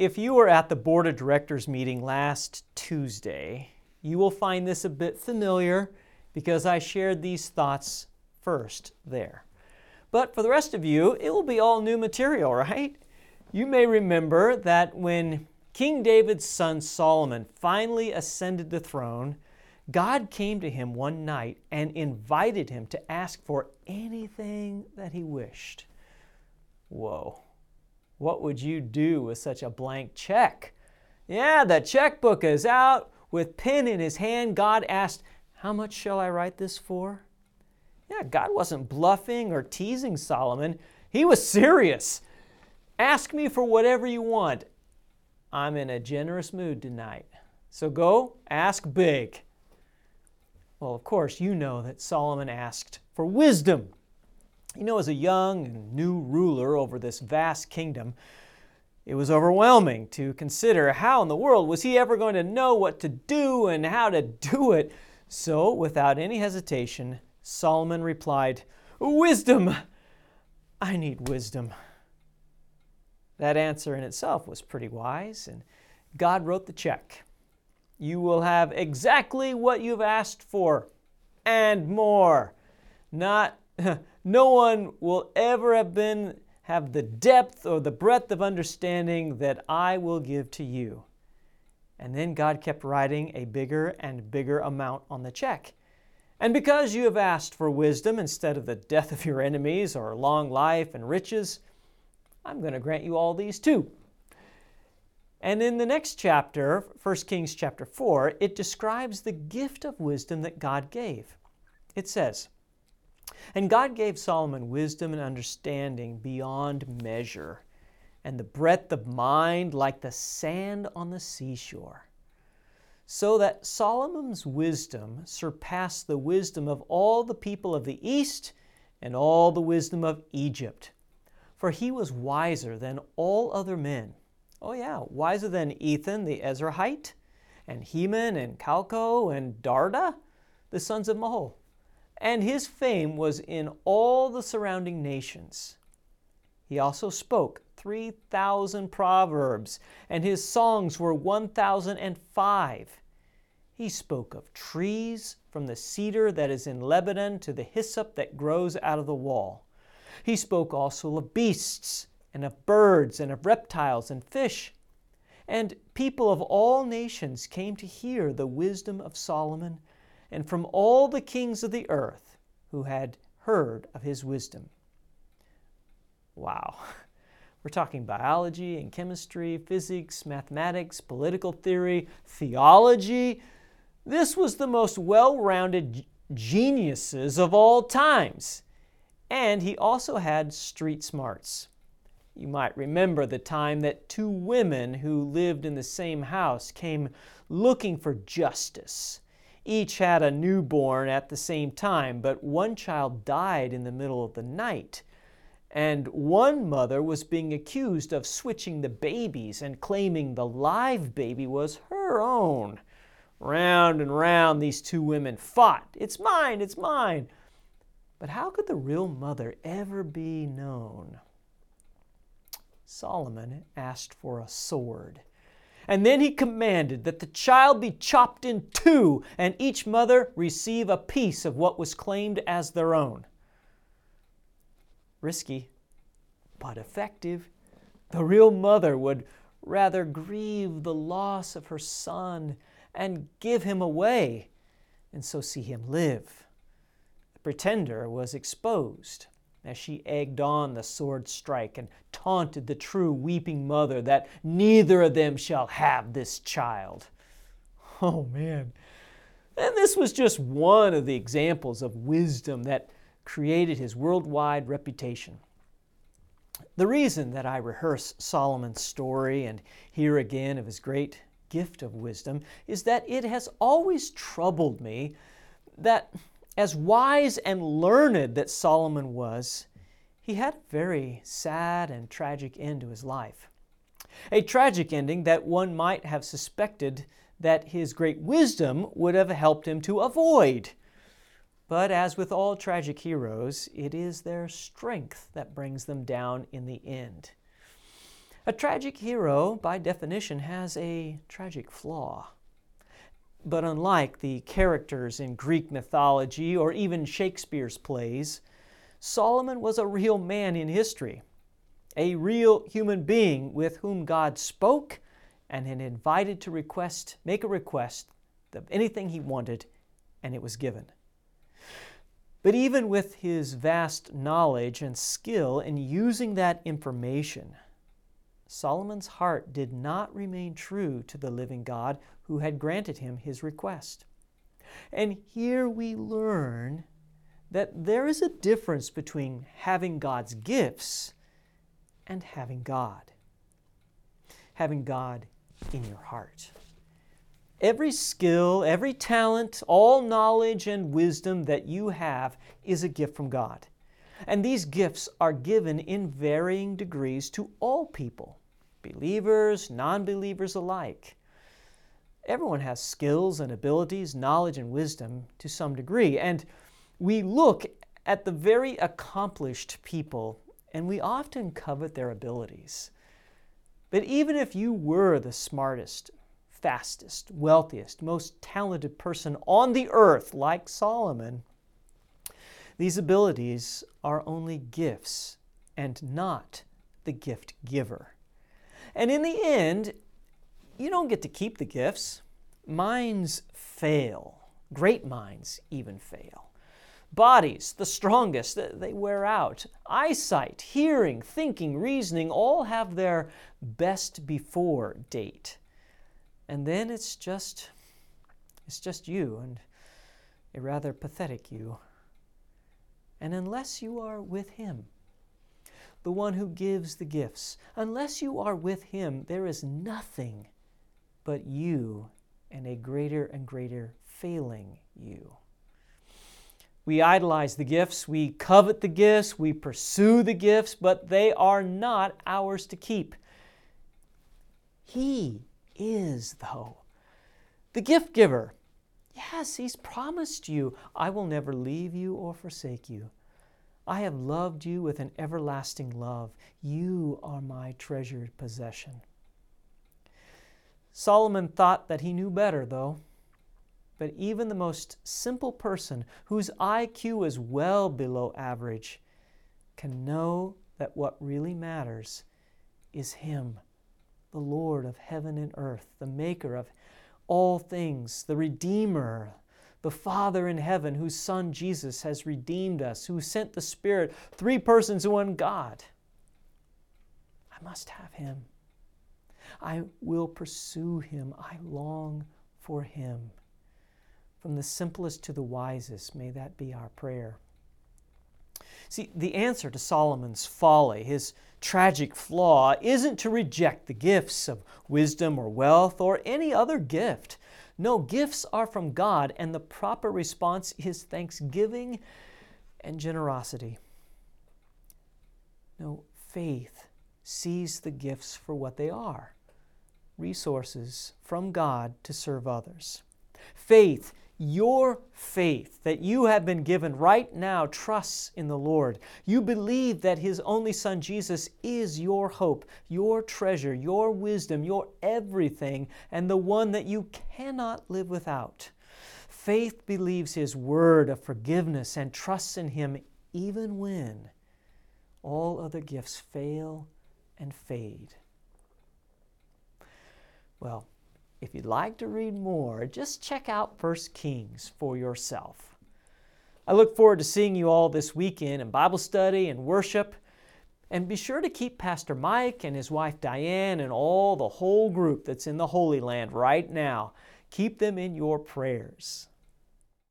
If you were at the Board of Directors meeting last Tuesday, you will find this a bit familiar because I shared these thoughts first there. But for the rest of you, it will be all new material, right? You may remember that when King David's son Solomon finally ascended the throne, God came to him one night and invited him to ask for anything that he wished. Whoa. What would you do with such a blank check? Yeah, the checkbook is out. With pen in his hand, God asked, How much shall I write this for? Yeah, God wasn't bluffing or teasing Solomon. He was serious. Ask me for whatever you want. I'm in a generous mood tonight. So go ask big. Well, of course, you know that Solomon asked for wisdom. You know, as a young and new ruler over this vast kingdom, it was overwhelming to consider how in the world was he ever going to know what to do and how to do it. So, without any hesitation, Solomon replied, Wisdom! I need wisdom. That answer in itself was pretty wise, and God wrote the check. You will have exactly what you've asked for and more. Not no one will ever have been have the depth or the breadth of understanding that I will give to you. And then God kept writing a bigger and bigger amount on the check. And because you have asked for wisdom instead of the death of your enemies or long life and riches, I'm going to grant you all these too. And in the next chapter, 1 Kings chapter 4, it describes the gift of wisdom that God gave. It says, And God gave Solomon wisdom and understanding beyond measure, and the breadth of mind like the sand on the seashore so that Solomon's wisdom surpassed the wisdom of all the people of the East and all the wisdom of Egypt. For he was wiser than all other men. Oh, yeah, wiser than Ethan the Ezrahite, and Heman and Calcol and Darda, the sons of Mahol. And his fame was in all the surrounding nations. He also spoke 3,000 proverbs, and his songs were 1,005. He spoke of trees, from the cedar that is in Lebanon to the hyssop that grows out of the wall. He spoke also of beasts, and of birds, and of reptiles, and fish. And people of all nations came to hear the wisdom of Solomon, and from all the kings of the earth who had heard of his wisdom. Wow. We're talking biology and chemistry, physics, mathematics, political theory, theology, this was the most well rounded geniuses of all times. And he also had street smarts. You might remember the time that two women who lived in the same house came looking for justice. Each had a newborn at the same time, but one child died in the middle of the night. And one mother was being accused of switching the babies and claiming the live baby was her own. Round and round these two women fought. It's mine, it's mine. But how could the real mother ever be known? Solomon asked for a sword. And then he commanded that the child be chopped in two, and each mother receive a piece of what was claimed as their own. Risky, but effective. The real mother would rather grieve the loss of her son and give him away, and so see him live. The pretender was exposed as she egged on the sword strike and taunted the true weeping mother that neither of them shall have this child. Oh man. And this was just one of the examples of wisdom that created his worldwide reputation. The reason that I rehearse Solomon's story and hear again of his great gift of wisdom is that it has always troubled me that, as wise and learned that Solomon was, he had a very sad and tragic end to his life. A tragic ending that one might have suspected that his great wisdom would have helped him to avoid. But as with all tragic heroes, it is their strength that brings them down in the end. A tragic hero, by definition, has a tragic flaw. But unlike the characters in Greek mythology or even Shakespeare's plays, Solomon was a real man in history, a real human being with whom God spoke and had invited to request, make a request of anything he wanted, and it was given. But even with his vast knowledge and skill in using that information, Solomon's heart did not remain true to the living God who had granted him his request. And here we learn that there is a difference between having God's gifts and having God. Having God in your heart. Every skill, every talent, all knowledge and wisdom that you have is a gift from God. And these gifts are given in varying degrees to all people, believers, non believers alike. Everyone has skills and abilities, knowledge and wisdom to some degree. And we look at the very accomplished people and we often covet their abilities. But even if you were the smartest, fastest, wealthiest, most talented person on the earth, like Solomon, these abilities are only gifts and not the gift giver. And in the end, you don't get to keep the gifts. Minds fail. Great minds even fail. Bodies, the strongest, they wear out. Eyesight, hearing, thinking, reasoning all have their best before date and then it's just it's just you and a rather pathetic you. And unless you are with him, the one who gives the gifts, unless you are with him, there is nothing but you and a greater and greater failing you. We idolize the gifts, we covet the gifts, we pursue the gifts, but they are not ours to keep. He is, though. The gift giver. Yes, He's promised you, I will never leave you or forsake you. I have loved you with an everlasting love. You are my treasured possession. Solomon thought that he knew better, though. But even the most simple person, whose IQ is well below average, can know that what really matters is Him the Lord of heaven and earth, the maker of all things, the Redeemer, the Father in heaven, whose Son Jesus has redeemed us, who sent the Spirit, three persons, one God. I must have him. I will pursue him. I long for him. From the simplest to the wisest, may that be our prayer. See, the answer to Solomon's folly, his tragic flaw, isn't to reject the gifts of wisdom or wealth or any other gift. No, gifts are from God, and the proper response is thanksgiving and generosity. No, faith sees the gifts for what they are resources from God to serve others. Faith your faith that you have been given right now trusts in the Lord. You believe that His only Son Jesus is your hope, your treasure, your wisdom, your everything, and the one that you cannot live without. Faith believes His word of forgiveness and trusts in Him even when all other gifts fail and fade. Well, if you'd like to read more, just check out 1 Kings for yourself. I look forward to seeing you all this weekend in Bible study and worship. And be sure to keep Pastor Mike and his wife Diane and all the whole group that's in the Holy Land right now. Keep them in your prayers.